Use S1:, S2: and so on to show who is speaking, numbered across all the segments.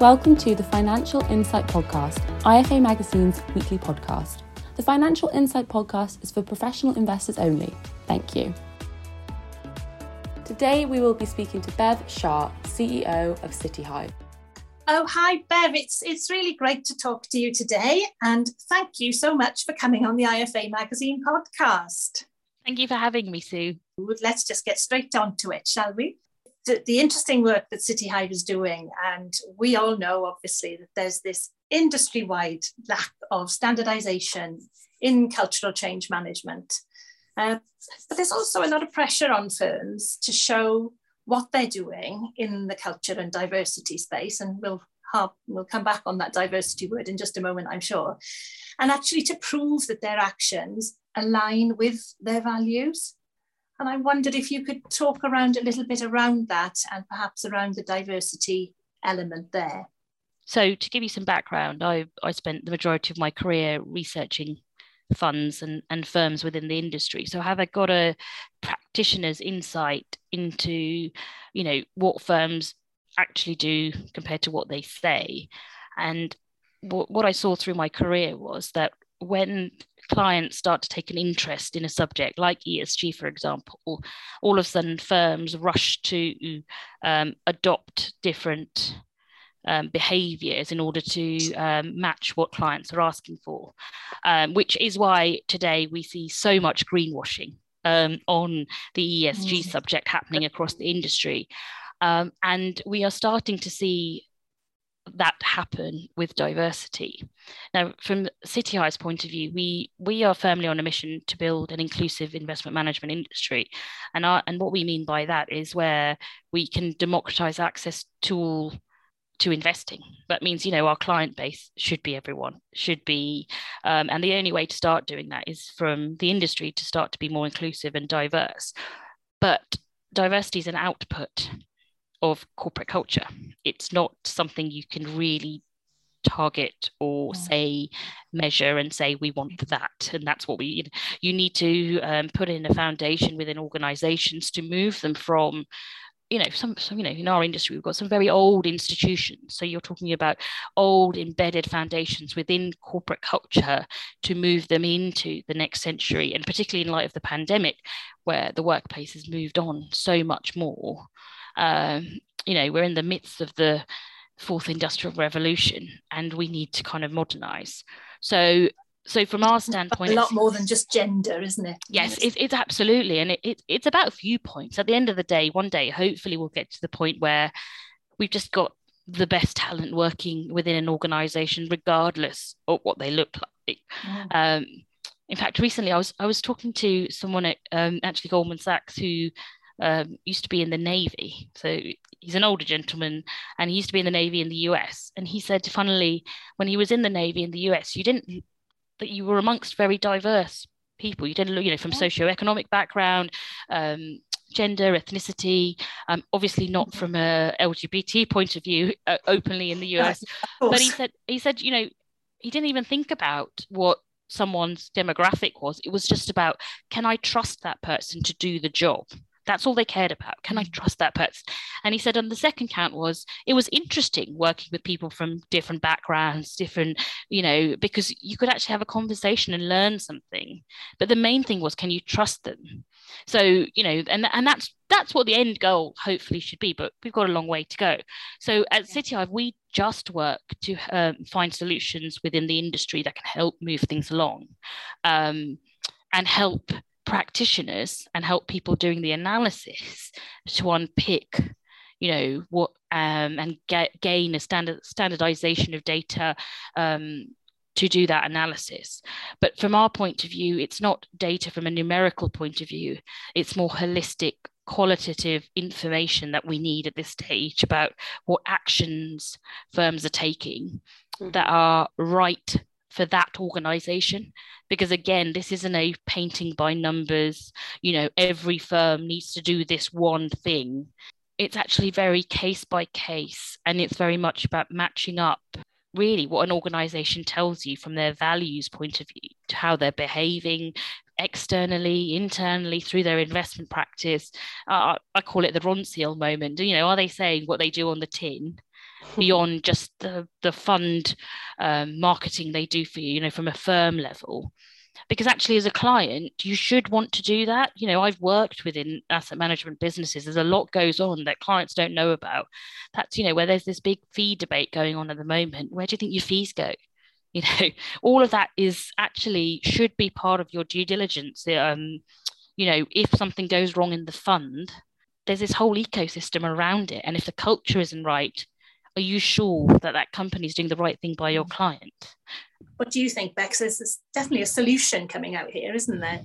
S1: Welcome to the Financial Insight Podcast, IFA Magazine's weekly podcast. The Financial Insight Podcast is for professional investors only. Thank you. Today we will be speaking to Bev Shah, CEO of CityHive.
S2: Oh, hi, Bev. It's, it's really great to talk to you today. And thank you so much for coming on the IFA Magazine podcast.
S3: Thank you for having me, Sue.
S2: Let's just get straight on to it, shall we? The, the interesting work that City Hive is doing, and we all know obviously that there's this industry wide lack of standardization in cultural change management. Uh, but there's also a lot of pressure on firms to show what they're doing in the culture and diversity space. And we'll, we'll come back on that diversity word in just a moment, I'm sure. And actually to prove that their actions align with their values. And I wondered if you could talk around a little bit around that and perhaps around the diversity element there.
S3: So, to give you some background, I, I spent the majority of my career researching funds and, and firms within the industry. So, have I got a practitioner's insight into, you know, what firms actually do compared to what they say? And what, what I saw through my career was that when clients start to take an interest in a subject like ESG, for example, all of a sudden firms rush to um, adopt different um, behaviors in order to um, match what clients are asking for, um, which is why today we see so much greenwashing um, on the ESG subject happening across the industry. Um, and we are starting to see that happen with diversity. Now, from CityHive's point of view, we we are firmly on a mission to build an inclusive investment management industry, and our, and what we mean by that is where we can democratize access to all to investing. That means you know our client base should be everyone, should be, um, and the only way to start doing that is from the industry to start to be more inclusive and diverse. But diversity is an output of corporate culture. It's not something you can really target or say measure and say we want that and that's what we you, know, you need to um, put in a foundation within organizations to move them from you know some, some you know in our industry we've got some very old institutions. So you're talking about old embedded foundations within corporate culture to move them into the next century and particularly in light of the pandemic where the workplace has moved on so much more um, you know we're in the midst of the fourth industrial revolution and we need to kind of modernize. So so from our standpoint
S2: a lot more than just gender isn't it?
S3: Yes it's, it's absolutely and it, it, it's about viewpoints. At the end of the day one day hopefully we'll get to the point where we've just got the best talent working within an organization regardless of what they look like. Mm. um, in fact recently i was i was talking to someone at um, actually goldman sachs who um, used to be in the Navy. So he's an older gentleman and he used to be in the Navy in the US. And he said, funnily, when he was in the Navy in the US, you didn't, that you were amongst very diverse people. You didn't look, you know, from socio-economic background, um, gender, ethnicity, um, obviously not mm-hmm. from a LGBT point of view uh, openly in the US. but he said, he said, you know, he didn't even think about what someone's demographic was. It was just about, can I trust that person to do the job? That's all they cared about. Can I mm. trust that person? And he said, on the second count was it was interesting working with people from different backgrounds, different, you know, because you could actually have a conversation and learn something. But the main thing was, can you trust them? So, you know, and and that's that's what the end goal hopefully should be, but we've got a long way to go. So at CityHive, we just work to um, find solutions within the industry that can help move things along um, and help practitioners and help people doing the analysis to unpick you know what um, and get, gain a standard standardization of data um, to do that analysis but from our point of view it's not data from a numerical point of view it's more holistic qualitative information that we need at this stage about what actions firms are taking mm-hmm. that are right for that organization. Because again this isn't a painting by numbers you know every firm needs to do this one thing. It's actually very case by case and it's very much about matching up really what an organization tells you from their values point of view to how they're behaving externally internally through their investment practice. Uh, i call it the ronseal moment. You know are they saying what they do on the tin beyond just the the fund um, marketing they do for you you know from a firm level. Because actually as a client you should want to do that. You know i've worked within asset management businesses. There's a lot goes on that clients don't know about. That's you know where there's this big fee debate going on at the moment. Where do you think your fees go? You know all of that is actually should be part of your due diligence. Um you know if something goes wrong in the fund there's this whole ecosystem around it. And if the culture isn't right are you sure that that company is doing the right thing by your mm. client
S2: what do you think bex there's definitely a solution coming out here isn't there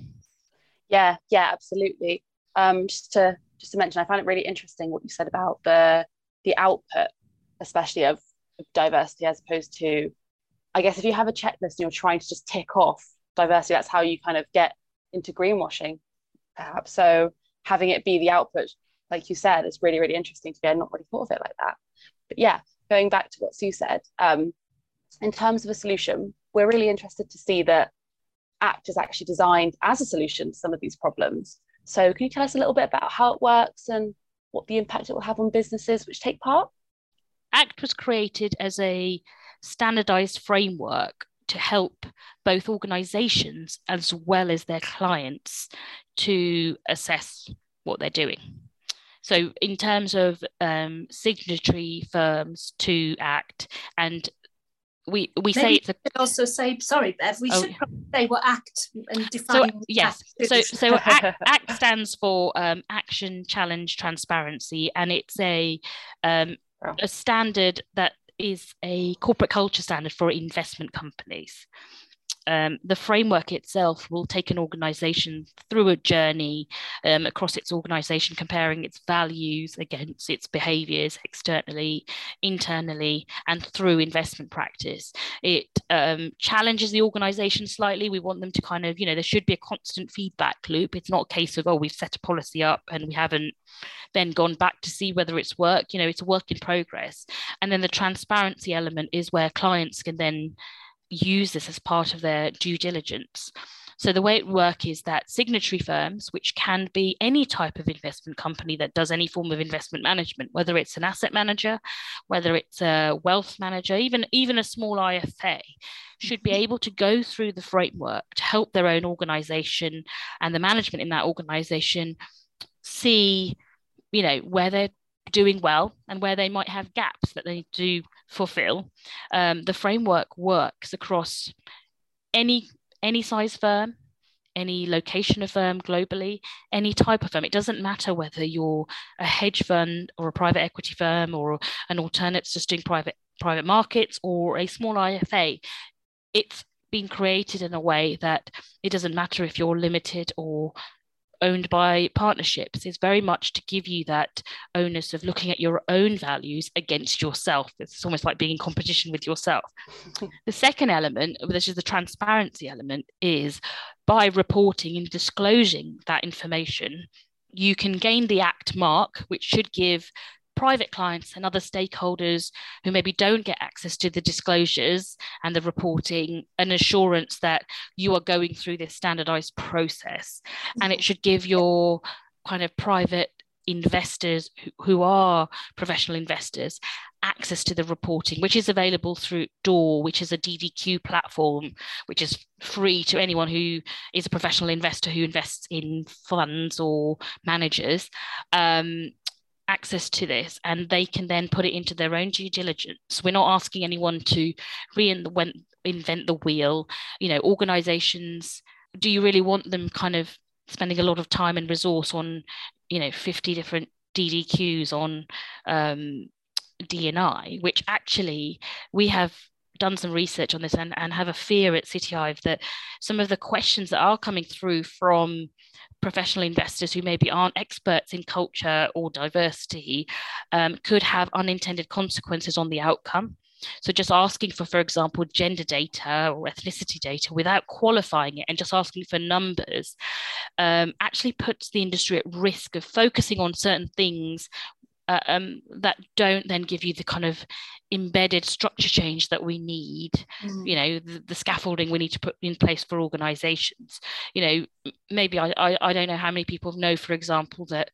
S4: yeah yeah absolutely um just to just to mention i find it really interesting what you said about the the output especially of, of diversity as opposed to I guess if you have a checklist and you're trying to just tick off diversity, that's how you kind of get into greenwashing, perhaps. So having it be the output, like you said, is really, really interesting to me. I'd not really thought of it like that. But yeah, going back to what Sue said, um, in terms of a solution, we're really interested to see that ACT is actually designed as a solution to some of these problems. So can you tell us a little bit about how it works and what the impact it will have on businesses which take part?
S3: ACT was created as a standardized framework to help both organizations as well as their clients to assess what they're doing. So, in terms of um, signatory firms to ACT, and we we Maybe say it's a,
S2: also say sorry, Bev. We oh, should say what ACT and define.
S3: So, yes, so so ACT, ACT, stands for um, Action Challenge Transparency, and it's a um, a standard that is a corporate culture standard for investment companies um, the framework itself will take an organization through a journey um, across its organization, comparing its values against its behaviors externally, internally, and through investment practice. It um, challenges the organization slightly. We want them to kind of, you know, there should be a constant feedback loop. It's not a case of, oh, we've set a policy up and we haven't then gone back to see whether it's worked. You know, it's a work in progress. And then the transparency element is where clients can then use this as part of their due diligence. So the way it works is that signatory firms, which can be any type of investment company that does any form of investment management, whether it's an asset manager, whether it's a wealth manager, even, even a small IFA, should be mm-hmm. able to go through the framework to help their own organization and the management in that organization see, you know, where they're doing well and where they might have gaps that they need to fulfill. Um, the framework works across any any size firm, any location of firm globally, any type of firm. It doesn't matter whether you're a hedge fund or a private equity firm or an alternate just doing private private markets or a small IFA. It's been created in a way that it doesn't matter if you're limited or owned by partnerships is very much to give you that onus of looking at your own values against yourself. It's almost like being in competition with yourself. the second element, which is the transparency element, is by reporting and disclosing that information, you can gain the ACT mark, which should give private clients and other stakeholders who maybe don't get access to the disclosures and the reporting an assurance that you are going through this standardized process and it should give your kind of private investors who, are professional investors access to the reporting, which is available through DOOR, which is a DDQ platform, which is free to anyone who is a professional investor who invests in funds or managers. Um, access to this and they can then put it into their own due diligence. We're not asking anyone to reinvent the wheel. You know, organizations, do you really want them kind of spending a lot of time and resource on, you know, 50 different DDQs on um, D&I, which actually we have done some research on this and, and have a fear at CityHive that some of the questions that are coming through from professional investors who maybe aren't experts in culture or diversity um, could have unintended consequences on the outcome. So just asking for, for example, gender data or ethnicity data without qualifying it and just asking for numbers um, actually puts the industry at risk of focusing on certain things uh, um, that don't then give you the kind of embedded structure change that we need mm. you know the, the, scaffolding we need to put in place for organizations you know maybe I, I, I don't know how many people know for example that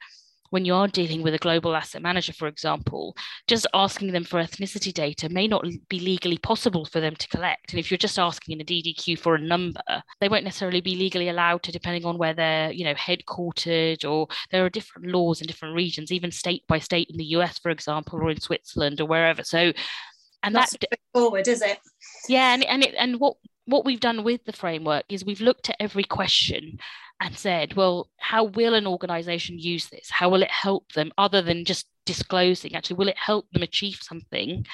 S3: when you are dealing with a global asset manager, for example, just asking them for ethnicity data may not be legally possible for them to collect. And if you're just asking in a DDQ for a number, they won't necessarily be legally allowed to, depending on where they're, you know, headquartered, or there are different laws in different regions, even state by state in the US, for example, or in Switzerland or wherever. So, and
S2: Not that forward, is it?
S3: Yeah, and and it, and what what we've done with the framework is we've looked at every question and said, well, how will an organization use this? How will it help them other than just disclosing? Actually, will it help them achieve something?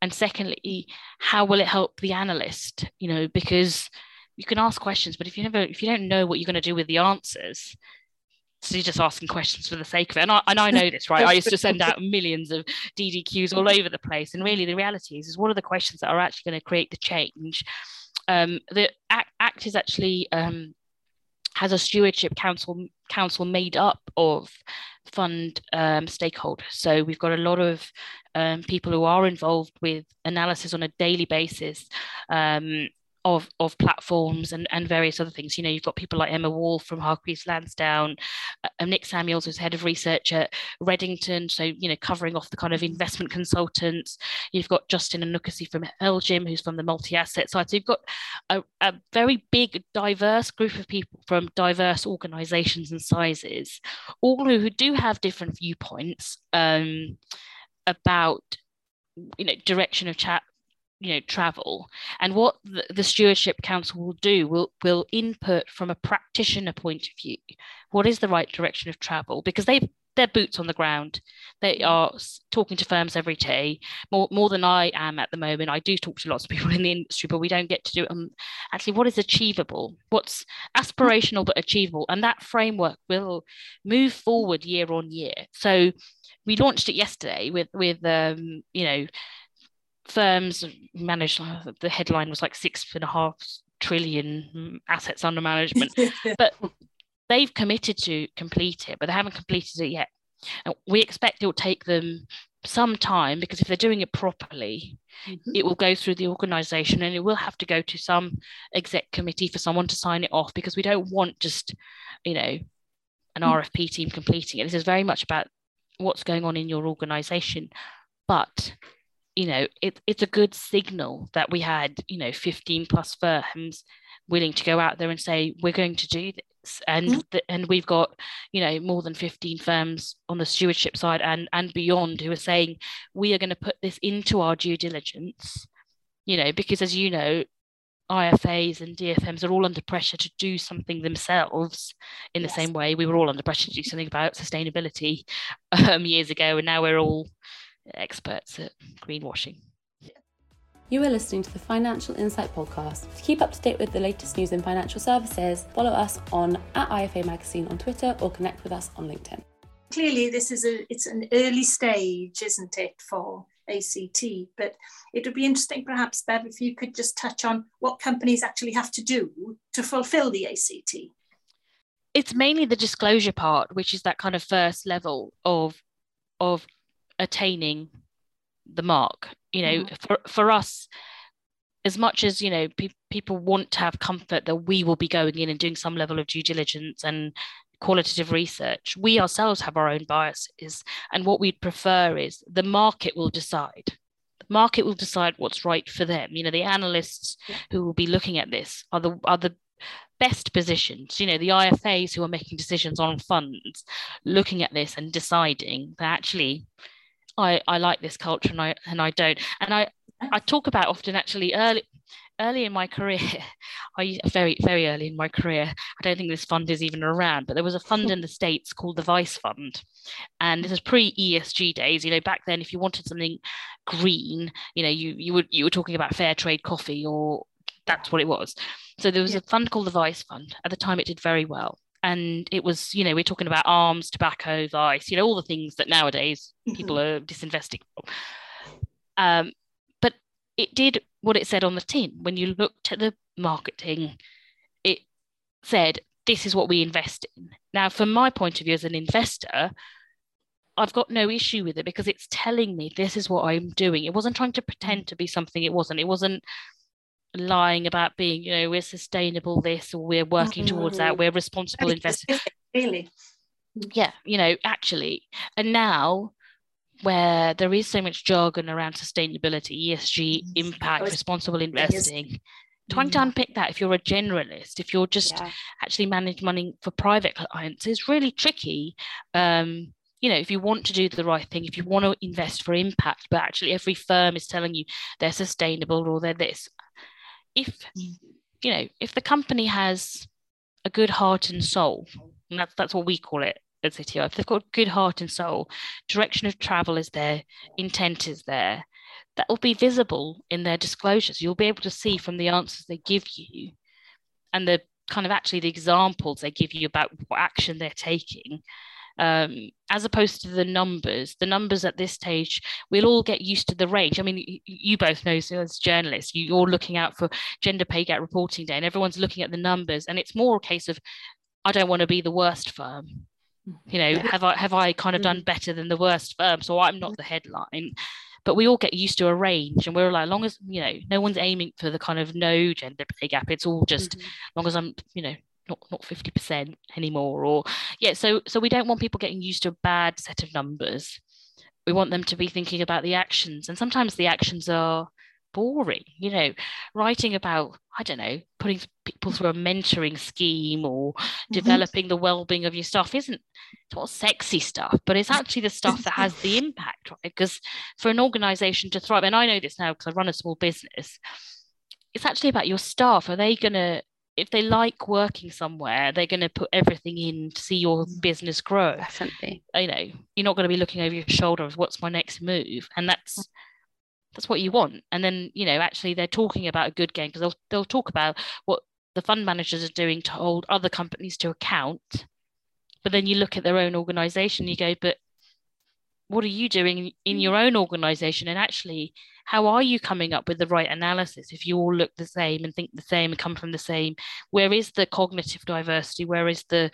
S3: And secondly, how will it help the analyst? You know, because you can ask questions, but if you never, if you don't know what you're going to do with the answers, so you're just asking questions for the sake of it. And I, and I know this, right? I used to send out millions of DDQs all over the place. And really, the reality is, is what are the questions that are actually going to create the change? Um, the act, act is actually um, has a stewardship council council made up of fund um, stakeholders. So we've got a lot of um, people who are involved with analysis on a daily basis. Um, of, of platforms and, and various other things. You know, you've got people like Emma Wall from Hargreaves Lansdown, uh, Nick Samuels, who's head of research at Redington, so, you know, covering off the kind of investment consultants. You've got Justin Onuekwusi from LGIM, who's from the multi-asset side. So you've got a, a very big, diverse group of people from diverse organizations and sizes, all who, who do have different viewpoints um, about you know direction of chat you know travel. And what the, the, stewardship council will do will will input from a practitioner point of view what is the right direction of travel? Because they they're boots on the ground. They mm. are talking to firms every day. More more than i am at the moment. I do talk to lots of people in the industry but we don't get to do it. On actually what is achievable? What's aspirational but achievable? And that framework will move forward year on year. So we launched it yesterday with with um, you know firms manage the headline was like six and a half trillion assets under management. But they've committed to complete it but they haven't completed it yet. And we expect it will take them some time because if they're doing it properly mm-hmm. it will go through the organization and it will have to go to some exec committee for someone to sign it off because we don't want just you know an mm. rfp team completing it. This is very much about what's going on in your organization. But you know, it, it's a good signal that we had, you know, 15 plus firms willing to go out there and say, we're going to do this. And, mm-hmm. the, and we've got, you know, more than 15 firms on the stewardship side and, and beyond who are saying, we are going to put this into our due diligence, you know, because as you know, IFAs and DFMs are all under pressure to do something themselves in yes. the same way we were all under pressure to do something about sustainability um, years ago. And now we're all experts at greenwashing.
S1: You are listening to the Financial Insight Podcast. To keep up to date with the latest news in financial services, follow us on at IFA Magazine on Twitter or connect with us on LinkedIn.
S2: Clearly, this is a it's an early stage, isn't it, for ACT? But it would be interesting, perhaps, Bev, if you could just touch on what companies actually have to do to fulfil the ACT.
S3: It's mainly the disclosure part, which is that kind of first level of of attaining the mark you know mm. for, for us as much as you know pe- people want to have comfort that we will be going in and doing some level of due diligence and qualitative research we ourselves have our own biases and what we'd prefer is the market will decide the market will decide what's right for them you know the analysts yeah. who will be looking at this are the are the best positioned you know the ifas who are making decisions on funds looking at this and deciding that actually I, I like this culture and I and I don't. And I I talk about often actually early early in my career, I very very early in my career. I don't think this fund is even around, but there was a fund in the states called the Vice Fund, and this was pre ESG days. You know, back then, if you wanted something green, you know, you you would you were talking about fair trade coffee, or that's what it was. So there was yeah. a fund called the Vice Fund. At the time, it did very well and it was you know we're talking about arms tobacco vice you know all the things that nowadays mm-hmm. people are disinvesting um, but it did what it said on the tin when you looked at the marketing it said this is what we invest in now from my point of view as an investor I've got no issue with it because it's telling me this is what I'm doing. It wasn't trying to pretend to be something it wasn't. It wasn't lying about being, you know, we're sustainable this or we're working mm-hmm. towards that, we're responsible investors.
S2: Really?
S3: yeah, you know, actually, and now where there is so much jargon around sustainability, ESG, impact, responsible investing. Trying to unpick that if you're a generalist, if you're just yeah. actually manage money for private clients is really tricky. Um, you know, if you want to do the right thing, if you want to invest for impact, but actually every firm is telling you they're sustainable or they're this. If mm. you know, if the company has a good heart and soul, and that's that's what we call it, at CTO, if they've got good heart and soul, direction of travel is there, intent is there, that will be visible in their disclosures. You'll be able to see from the answers they give you and the kind of actually the examples they give you about what action they're taking. Um, as opposed to the numbers, the numbers at this stage, we'll all get used to the range. I mean, you, both know so as journalists, you're all looking out for gender pay gap reporting day, and everyone's looking at the numbers, and it's more a case of, I don't want to be the worst firm you know have i have i kind of done mm. better than the worst firm so i'm not the headline but we all get used to a range and we're like long as you know no one's aiming for the kind of no gender pay gap it's all just mm-hmm. long as i'm you know not not 50% anymore or yeah so so we don't want people getting used to a bad set of numbers. We want them to be thinking about the actions and sometimes the actions are boring you know writing about i don't know putting people through a mentoring scheme or mm-hmm. developing the well-being of your staff isn't it's all sexy stuff but it's actually the stuff that has the impact right? Because for an organization to thrive and i know this now because i run a small business it's actually about your staff. Are they going to if they like working somewhere, they're going to put everything in to see your mm. business grow.
S4: Definitely.
S3: You know, you're not going to be looking over your shoulder of what's my next move, and that's that's what you want and then you know actually they're talking about a good game because they'll, they'll talk about what the fund managers are doing to hold other companies to account but then you look at their own organization you go but what are you doing in your own organization and actually how are you coming up with the right analysis if you all look the same and think the same and come from the same where is the cognitive diversity where is the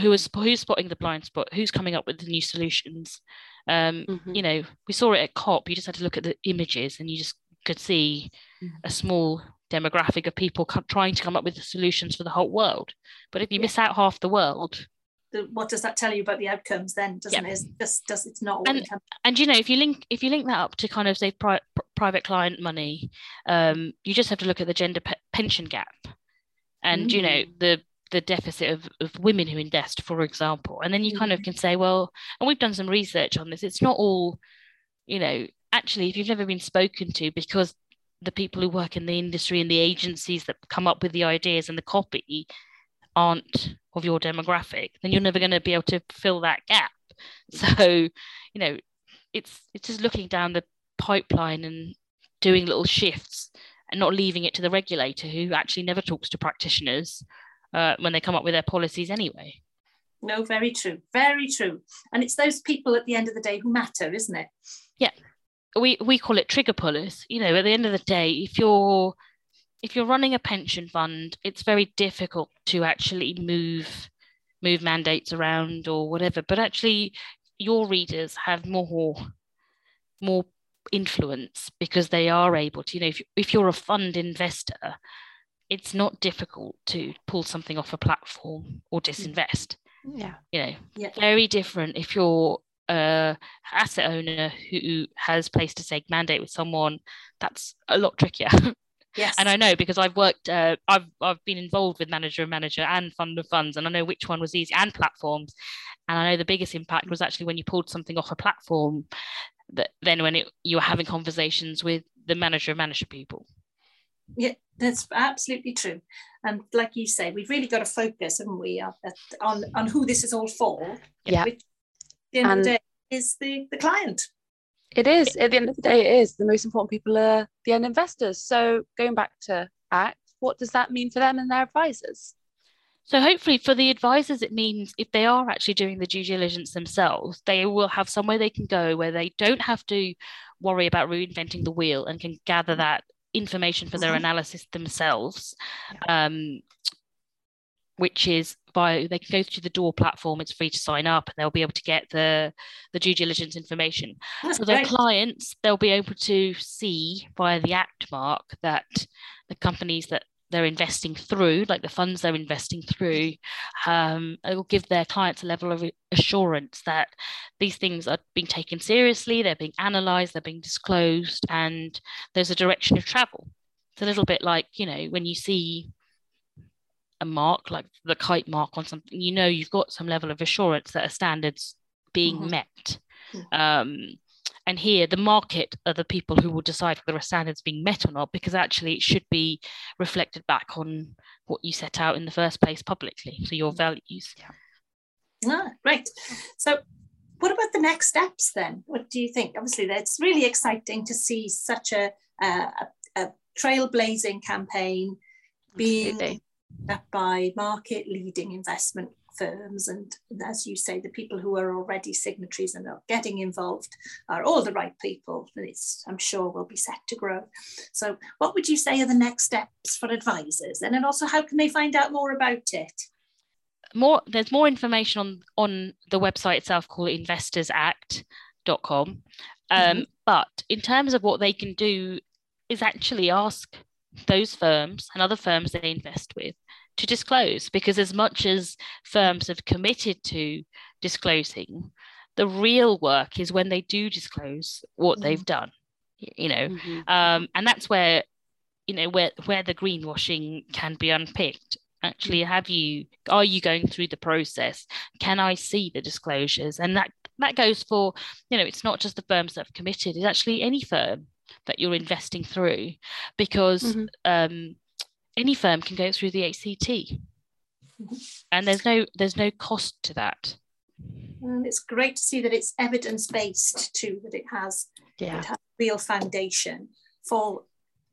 S3: who is who's spotting the blind spot who's coming up with the new solutions um, mm-hmm. You know, we saw it at COP. You just had to look at the images, and you just could see mm-hmm. a small demographic of people co- trying to come up with the solutions for the whole world. But if you yeah. miss out half the world,
S2: the, what does that tell you about the outcomes then doesn't it it's just does it's not
S3: and, and you know if you link if you link that up to kind of say pri- private client money um, you just have to look at the gender pe- pension gap and mm. you know mm. the the deficit of, of women who invest, for example. And then you kind of mm-hmm. can say, well, and we've done some research on this, it's not all, you know, actually, if you've never been spoken to, because the people who work in the industry and the agencies that come up with the ideas and the copy aren't of your demographic, then you're never going to be able to fill that gap. So, you know, it's it's just looking down the pipeline and doing little shifts and not leaving it to the regulator who actually never talks to practitioners uh, when they come up with their policies anyway.
S2: No, very true, very true. And it's those people at the end of the day who matter, isn't it?
S3: Yeah, we we call it trigger pullers. You know, at the end of the day, if you're if you're running a pension fund, it's very difficult to actually move move mandates around or whatever. But actually, your readers have more more influence because they are able to. You know, if if you're a fund investor, it's not difficult to pull something off a platform or mm. disinvest.
S4: Yeah.
S3: You know,
S2: yeah.
S3: very different if you're a asset owner who has placed a seg mandate with someone, that's a lot trickier.
S2: Yes.
S3: and I know because I've worked, uh, I've I've been involved with manager and manager and fund of funds, and I know which one was easy and platforms. And I know the biggest impact was actually when you pulled something off a platform. That then when it, you were having conversations with the manager and manager people.
S2: Yeah, that's absolutely true. And like you say, we've really got to focus, haven't we, on, on who this is all for.
S4: Yeah. Which,
S2: at the end and of the day, is the, the client.
S4: It is. At the end of the day, it is. The most important people are the end investors. So going back to ACT, what does that mean for them and their advisors?
S3: So hopefully for the advisors, it means if they are actually doing the due diligence themselves, they will have somewhere they can go where they don't have to worry about reinventing the wheel and can gather that information for their mm-hmm. analysis themselves, um, which is via they can go to the door platform. It's free to sign up, and they'll be able to get the the due diligence information. That's for their clients, they'll be able to see via the ACT mark that the companies that they're investing through, like the funds they're investing through, um, it will give their clients a level of assurance that these things are being taken seriously, they're being analysed, they're being disclosed, and there's a direction of travel. It's a little bit like you know when you see a mark like the kite mark on something, you know you've got some level of assurance that a standard's being mm-hmm. met. Mm-hmm. Um, and here, the market are the people who will decide whether a standard's being met or not, because actually it should be reflected back on what you set out in the first place publicly, so your values.
S2: Yeah. Ah, right. So, what about the next steps then? What do you think? Obviously, that's really exciting to see such a, a, a trailblazing campaign being up by market leading investment firms and as you say the people who are already signatories and are getting involved are all the right people and it's i'm sure will be set to grow. So what would you say are the next steps for advisors? And then also how can they find out more about it?
S3: More there's more information on on the website itself called investorsact.com um, mm-hmm. but in terms of what they can do is actually ask those firms and other firms they invest with to disclose because as much as firms have committed to disclosing the real work is when they do disclose what mm-hmm. they've done you know mm-hmm. um, and that's where you know where where the greenwashing can be unpicked actually have you are you going through the process can i see the disclosures and that that goes for you know it's not just the firms that have committed it's actually any firm that you're investing through because mm-hmm. um, any firm can go through the ACT, and there's no there's no cost to that.
S2: And it's great to see that it's evidence based too, that it has yeah. it has real foundation for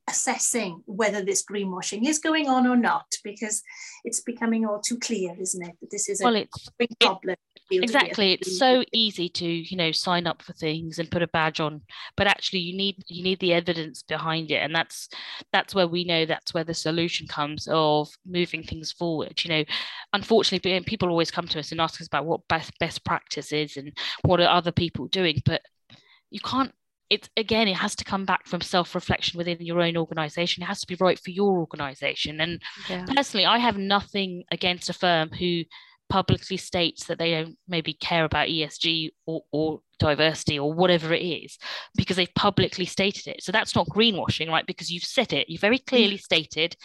S2: assessing whether this greenwashing is going on or not, because it's becoming all too clear, isn't it? That this is a well, it's, big problem.
S3: It, exactly, it's so easy to you know sign up for things and put a badge on, but actually you need you need the evidence behind it, and that's that's where we know that's where the solution comes of moving things forward. You know, unfortunately, people always come to us and ask us about what best best practice is and what are other people doing, but you can't it's again it has to come back from self-reflection within your own organization it has to be right for your organization and yeah. personally i have nothing against a firm who publicly states that they don't maybe care about esg or, or diversity or whatever it is because they've publicly stated it so that's not greenwashing right because you've said it you've very clearly mm. stated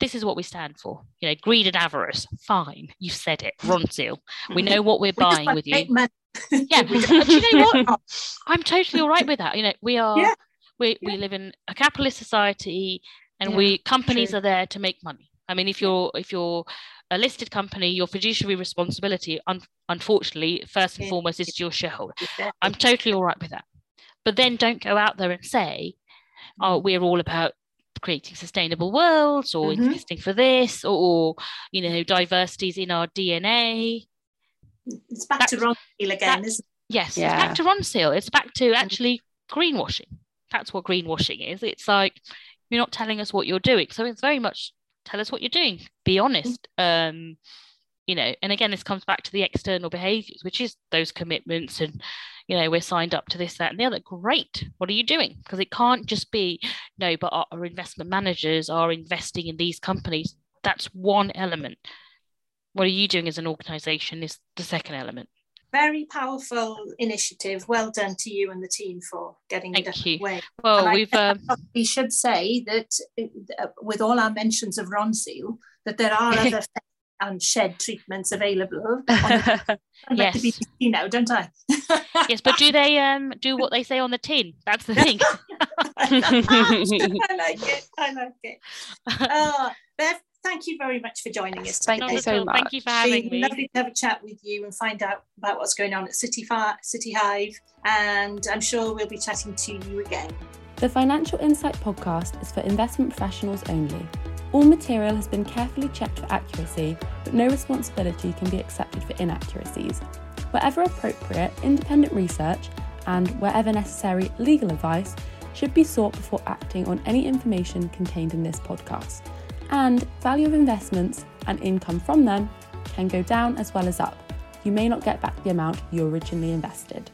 S3: this is what we stand for. You know, greed and avarice. Fine, you've said it. Ronseal. We know what we're buying with you. yeah, do you know what? I'm totally all right with that. You know, we are. Yeah. We we live in a capitalist society, and yeah, we companies true. are there to make money. I mean, if you're if you're a listed company, your fiduciary responsibility, un- unfortunately, first and foremost, is to your shareholder. I'm totally all right with that. But then don't go out there and say, "Oh, we're all about creating sustainable worlds or mm-hmm. investing for this or, or you know diversities in our dna
S2: it's back to Ronseal again that, isn't
S3: it? yes yeah. it's back to Ronseal it's back to mm-hmm. actually greenwashing that's what greenwashing is it's like you're not telling us what you're doing so it's very much tell us what you're doing. Be honest mm-hmm. um you know and again this comes back to the external behaviors which is those commitments and you know we're signed up to this that and the other. Great. What are you doing? Because it can't just be no but our, our investment managers are investing in these companies. That's one element. What are you doing as an organization is the second element
S2: very powerful initiative. Well done to you and the team for getting
S3: Thank
S2: it
S3: you.
S2: away.
S3: Well, and we've. Um...
S2: We should say that uh, with all our mentions of Ronseal, that there are other and shed treatments available.
S3: yes.
S2: BBC now, don't I?
S3: yes, but do they um do what they say on the tin? That's the thing.
S2: I like it. I like it. Uh, Bev, thank you very much for joining us.
S4: Thank you so much.
S3: Thank you for having
S2: me. Lovely to have a chat with you and find out about what's going on at City Far City Hive, and I'm sure we'll be chatting to you again.
S1: The Financial Insight podcast is for investment professionals only. All material has been carefully checked for accuracy, but no responsibility can be accepted for inaccuracies. Wherever appropriate, independent research and, wherever necessary, legal advice should be sought before acting on any information contained in this podcast. And value of investments and income from them can go down as well as up. You may not get back the amount you originally invested.